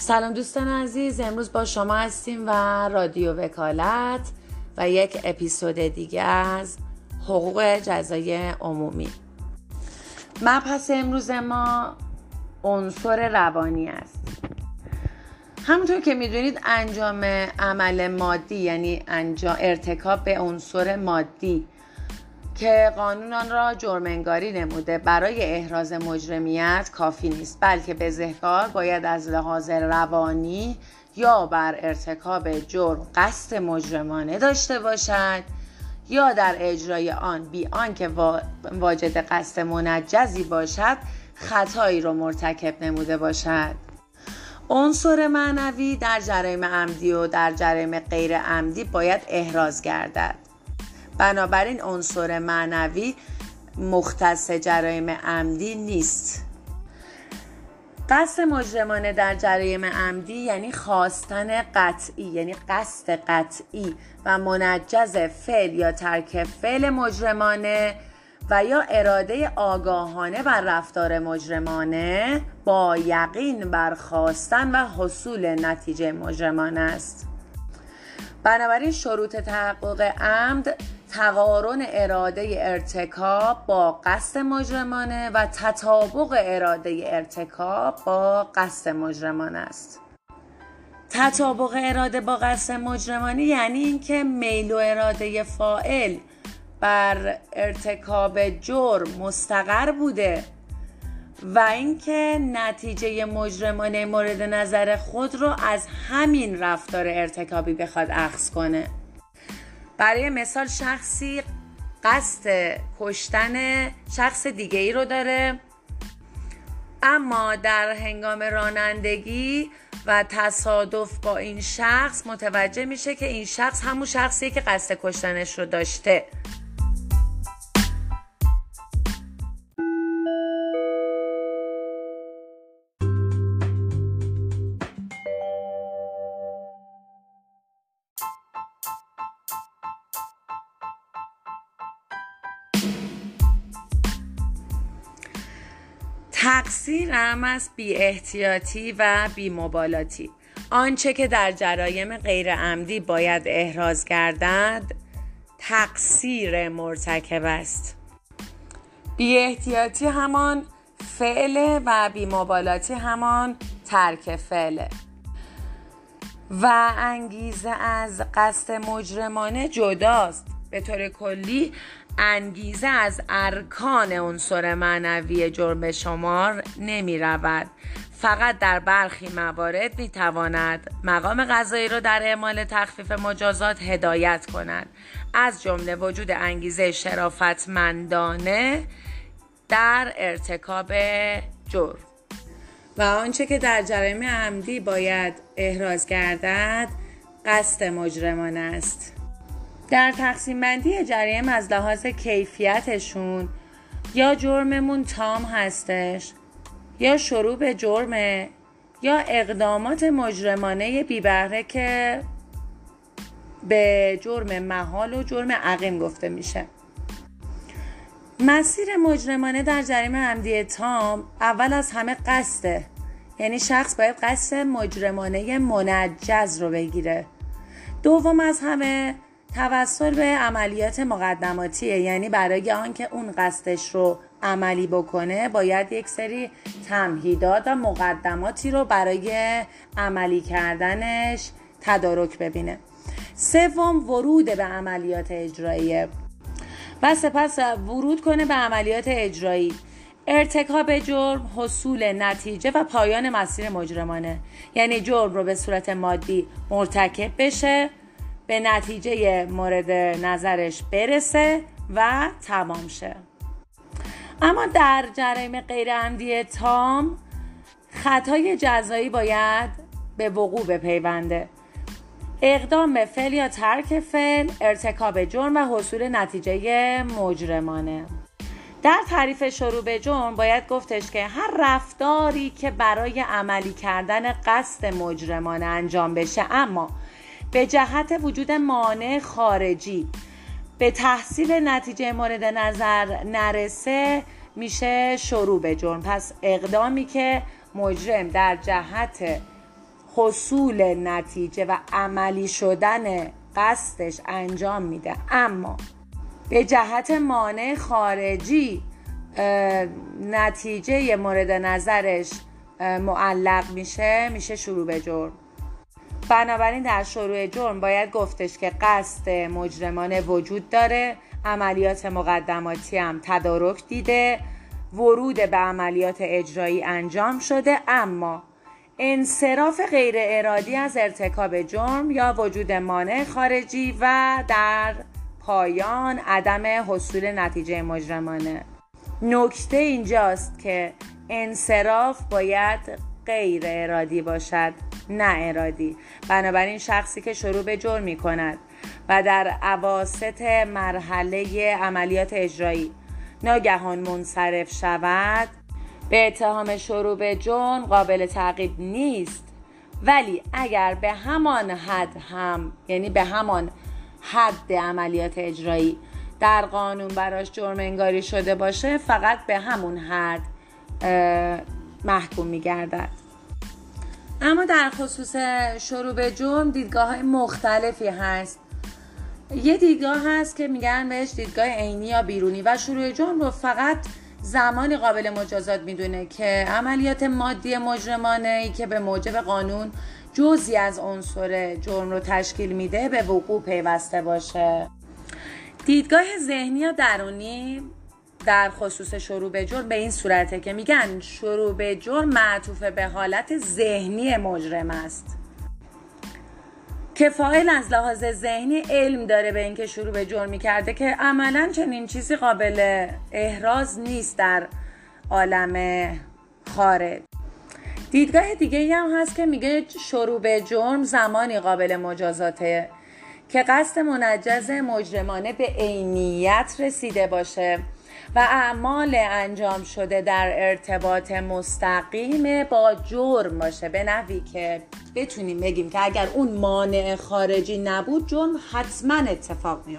سلام دوستان عزیز امروز با شما هستیم و رادیو وکالت و یک اپیزود دیگه از حقوق جزای عمومی. مبحث امروز ما عنصر روانی است. همونطور که می‌دونید انجام عمل مادی یعنی انجام ارتکاب به عنصر مادی که قانون آن را جرمنگاری نموده. برای احراز مجرمیت کافی نیست بلکه بزهکار باید از لحاظ روانی یا بر ارتکاب جرم قصد مجرمانه داشته باشد یا در اجرای آن بی آنکه واجد قصد منجزی باشد خطایی را مرتکب نموده باشد. عنصر معنوی در جرایم عمدی و در جرایم غیر عمدی باید احراز گردد. بنابراین عنصر معنوی مختص جرایم عمدی نیست. قصد مجرمانه در جرایم عمدی یعنی خواستن قطعی یعنی قصد قطعی و منجز فعل یا ترک فعل مجرمانه و یا اراده آگاهانه بر رفتار مجرمانه با یقین بر خواستن و حصول نتیجه مجرمانه است. بنابراین شروط تحقق عمد تقارن اراده ارتکاب با قصد مجرمانه و تطابق اراده ارتکاب با قصد مجرمانه است. تطابق اراده با قصد مجرمانه یعنی اینکه میل و اراده فائل بر ارتکاب جرم مستقر بوده و اینکه نتیجه مجرمانه مورد نظر خود رو از همین رفتار ارتکابی بخواد اخذ کنه. برای مثال شخصی قصد کشتن شخص دیگه ای رو داره. اما در هنگام رانندگی و تصادف با این شخص متوجه میشه که این شخص همون شخصیه که قصد کشتنش رو داشته. تقصیر هم از بی احتیاطی و بی مبالاتی آنچه که در جرایم غیر عمدی باید احراز گردد تقصیر مرتکب است. بی احتیاطی همان فعل و بی مبالاتی همان ترک فعله و انگیزه از قصد مجرمانه جداست. به طور کلی انگیزه از ارکان عنصر معنوی جرم شمار نمی رود. فقط در برخی موارد می تواند مقام قضایی را در اعمال تخفیف مجازات هدایت کند. از جمله وجود انگیزه شرافتمندانه در ارتکاب جرم. و آنچه که در جرایم عمدی باید احراز گردد قصد مجرمانه است. در تقسیم بندی جرایم از لحاظ کیفیتشون یا جرممون تام هستش یا شروع به جرمه یا اقدامات مجرمانه بیبهره که به جرم محال و جرم عقیم گفته میشه. مسیر مجرمانه در جریم عمدی تام اول از همه قصده. یعنی شخص باید قصد مجرمانه منجز رو بگیره. دوم از همه توسل به عملیات مقدماتیه یعنی برای آنکه اون قصدش رو عملی بکنه باید یک سری تمهیدات و مقدماتی رو برای عملی کردنش تدارک ببینه. سوم ورود به عملیات اجرایی. و سپس ورود کنه به عملیات اجرایی. ارتکاب جرم حصول نتیجه و پایان مسیر مجرمانه. یعنی جرم رو به صورت مادی مرتکب بشه به نتیجه مورد نظرش برسه و تمام شه. اما در جرایم غیر عمدی تام خطای جزایی باید به وقوع بپیونده. اقدام به فعل یا ترک فعل ارتکاب جرم و حصول نتیجه مجرمانه. در تعریف شروع به جرم باید گفتش که هر رفتاری که برای عملی کردن قصد مجرمانه انجام بشه اما به جهت وجود مانع خارجی. به تحصیل نتیجه مورد نظر نرسه میشه شروع به جرم. پس اقدامی که مجرم در جهت حصول نتیجه و عملی شدن قصدش انجام میده. اما به جهت مانع خارجی نتیجه مورد نظرش معلق میشه میشه شروع به جرم. بنابراین در شروع جرم باید گفتش که قصد مجرمانه وجود داره عملیات مقدماتی هم تدارک دیده ورود به عملیات اجرایی انجام شده اما انصراف غیر ارادی از ارتکاب جرم یا وجود مانع خارجی و در پایان عدم حصول نتیجه مجرمانه. نکته اینجاست که انصراف باید غیر ارادی باشد. نه ارادی. بنابراین شخصی که شروع به جرم می کند و در عواست مرحله عملیات اجرایی ناگهان منصرف شود به اتهام شروع به جرم قابل تعقیب نیست. ولی اگر به همان حد هم یعنی به همان حد عملیات اجرایی در قانون براش جرم انگاری شده باشه فقط به همون حد محکوم میگردد. اما در خصوص شروع به جرم دیدگاه های مختلفی هست. یه دیدگاه هست که میگن بهش دیدگاه عینی یا بیرونی و شروع جرم رو فقط زمانی قابل مجازات می‌دونه که عملیات مادی مجرمانه ای که به موجب قانون جزی از عنصر جرم رو تشکیل میده به وقوع پیوسته باشه. دیدگاه ذهنی یا درونی در خصوص شروع به جرم به این صورته که میگن شروع به جرم معطوف به حالت ذهنی مجرم است. که فاعل از لحاظ ذهنی علم داره به اینکه شروع به جرمی کرده که عملا چنین چیزی قابل احراز نیست در عالم خارج. دیدگاه دیگه هم هست که میگه شروع به جرم زمانی قابل مجازاته که قصد منجز مجرمانه به عینیت رسیده باشه. و اعمال انجام شده در ارتباط مستقیم با جرم باشه. به نحوی که بتونیم بگیم که اگر اون مانع خارجی نبود جرم حتما اتفاق می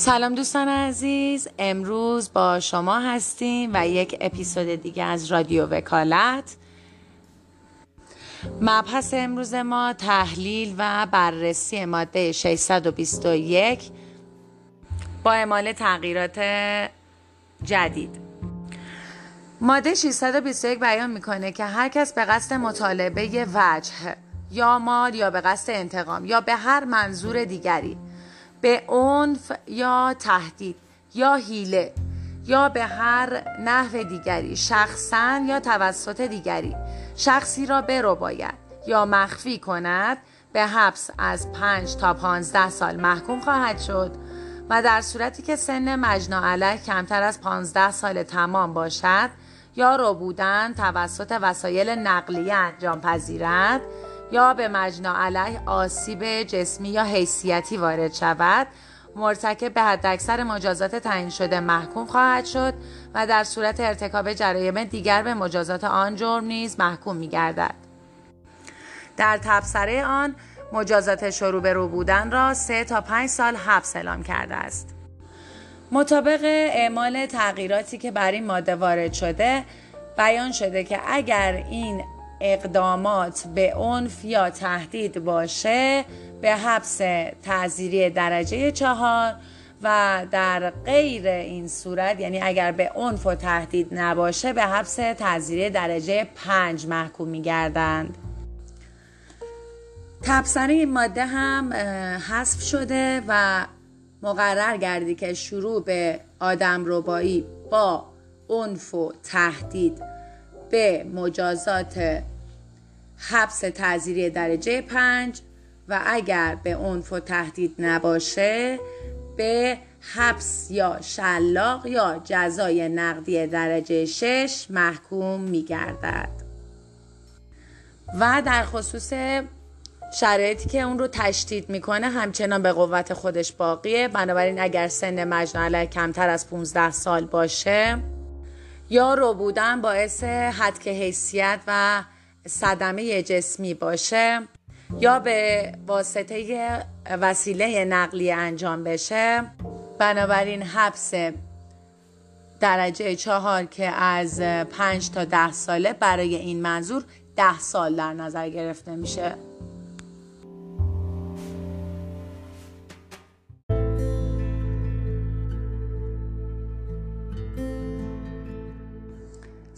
سلام دوستان عزیز امروز با شما هستیم و یک اپیزود دیگه از رادیو وکالت. مبحث امروز ما تحلیل و بررسی ماده 621 با اعمال تغییرات جدید. ماده 621 بیان می‌کنه که هر کس به قصد مطالبه وجه یا مال یا به قصد انتقام یا به هر منظور دیگری به عنف یا تهدید یا حیله یا به هر نحو دیگری شخصا یا توسط دیگری. شخصی را برو باید یا مخفی کند به حبس از 5 تا 15 سال محکوم خواهد شد و در صورتی که سن مجنا علیه کمتر از 15 سال تمام باشد یا رو بودن توسط وسایل نقلیه انجام پذیرد یا به مجنا علیه آسیب جسمی یا حیثیتی وارد شود مرتکب به حداکثر مجازات تعیین شده محکوم خواهد شد و در صورت ارتکاب جرایم دیگر به مجازات آن جرم نیز محکوم می گردد. در تبصره آن مجازات شروع به رو بودن را سه تا پنج سال حبس اعلام کرده است. مطابق اعمال تغییراتی که بر این ماده وارد شده بیان شده که اگر این اقدامات به عنف یا تهدید باشه به حبس تعذیری درجه چهار و در غیر این صورت یعنی اگر به عنف و تهدید نباشه به حبس تعذیری درجه پنج محکوم می گردند تبصره این ماده هم حذف شده و مقرر گردی که شروع به آدم ربایی با عنف و تهدید به مجازات حبس تعذیری درجه پنج و اگر به عنف و تهدید نباشه به حبس یا شلاق یا جزای نقدی درجه شش محکوم می گردد و در خصوص شرایطی که اون رو تشدید می‌کنه همچنان به قوت خودش باقیه. بنابراین اگر سن مجنون کمتر از 15 سال باشه یا رو بودن باعث حد حیثیت و صدمه جسمی باشه یا به واسطه وسیله نقلی انجام بشه. بنابراین حبس درجه چهار که از پنج تا ده ساله برای این منظور ده سال در نظر گرفته میشه.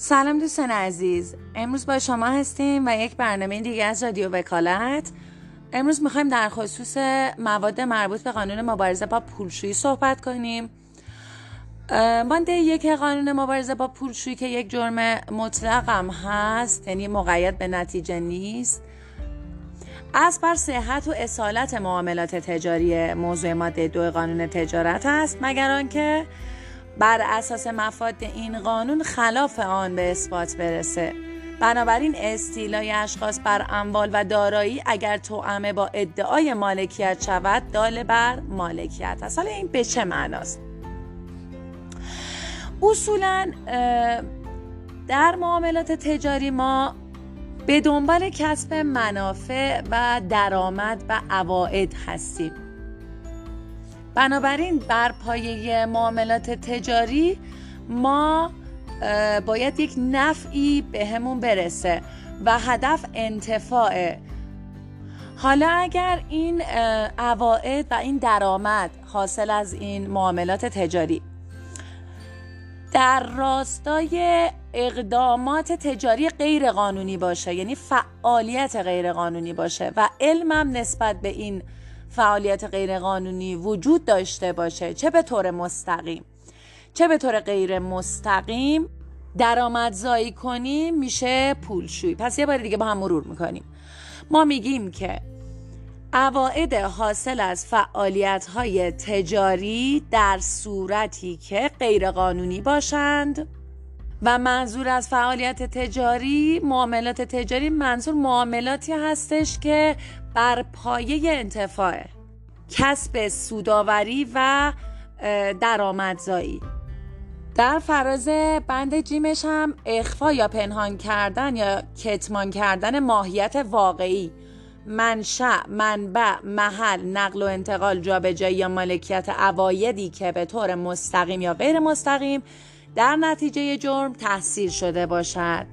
سلام دوستان عزیز. امروز با شما هستیم و یک برنامه دیگه از رادیو وکالت. امروز می‌خوایم در خصوص مواد مربوط به قانون مبارزه با پولشویی صحبت کنیم. ماده یک قانون مبارزه با پولشویی که یک جرم مطلق هم هست یعنی مقید به نتیجه نیست. از بر صحت و اصالت معاملات تجاری موضوع ماده دو قانون تجارت است مگر آنکه بر اساس مفاد این قانون خلاف آن به اثبات برسه. بنابراین استیلای اشخاص بر اموال و دارایی اگر توامه با ادعای مالکیت شود دال بر مالکیت است. حالا این به چه معناست؟ اصولا در معاملات تجاری ما به دنبال کسب منافع و درآمد و عواید هستیم. بنابراین بر پایه معاملات تجاری ما باید یک نفعی به همون برسه و هدف انتفاعه. حالا اگر این عواید و این درآمد حاصل از این معاملات تجاری در راستای اقدامات تجاری غیر قانونی باشه یعنی فعالیت غیر قانونی باشه و علمم نسبت به این فعالیت غیرقانونی وجود داشته باشه چه به طور مستقیم. چه به طور غیر مستقیم؟ درآمدزایی کنیم میشه پولشویی. پس یه بار دیگه با هم مرور می‌کنیم. ما میگیم که عواعد حاصل از فعالیت های تجاری در صورتی که غیرقانونی باشند و منظور از فعالیت تجاری معاملات تجاری منظور معاملاتی هستش که بر پایه انتفاع کسب سوداوری و درآمدزایی. در فراز بند جیمش هم اخفا یا پنهان کردن یا کتمان کردن ماهیت واقعی منشأ منبع محل نقل و انتقال جابجایی یا مالکیت عوایدی که به طور مستقیم یا غیر مستقیم در نتیجه جرم تحصیل شده باشد.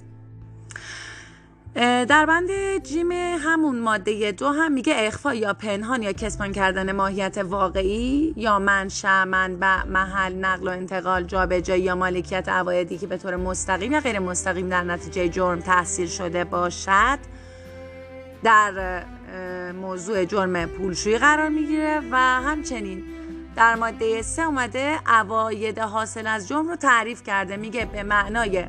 در بند جیم همون ماده دو هم میگه اخفا یا پنهان یا کسبان کردن ماهیت واقعی یا منشأ منبع محل نقل و انتقال جابجایی یا مالکیت عوایدی که به طور مستقیم یا غیر مستقیم در نتیجه جرم تحصیل شده باشد در موضوع جرم پولشویی قرار می‌گیره و همچنین در ماده سه اومده عواید حاصل از جرم رو تعریف کرده میگه به معنای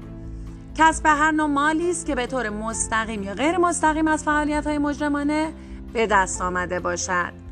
کسب هر نوع مالی است که به طور مستقیم یا غیر مستقیم از فعالیت های مجرمانه به دست آمده باشد.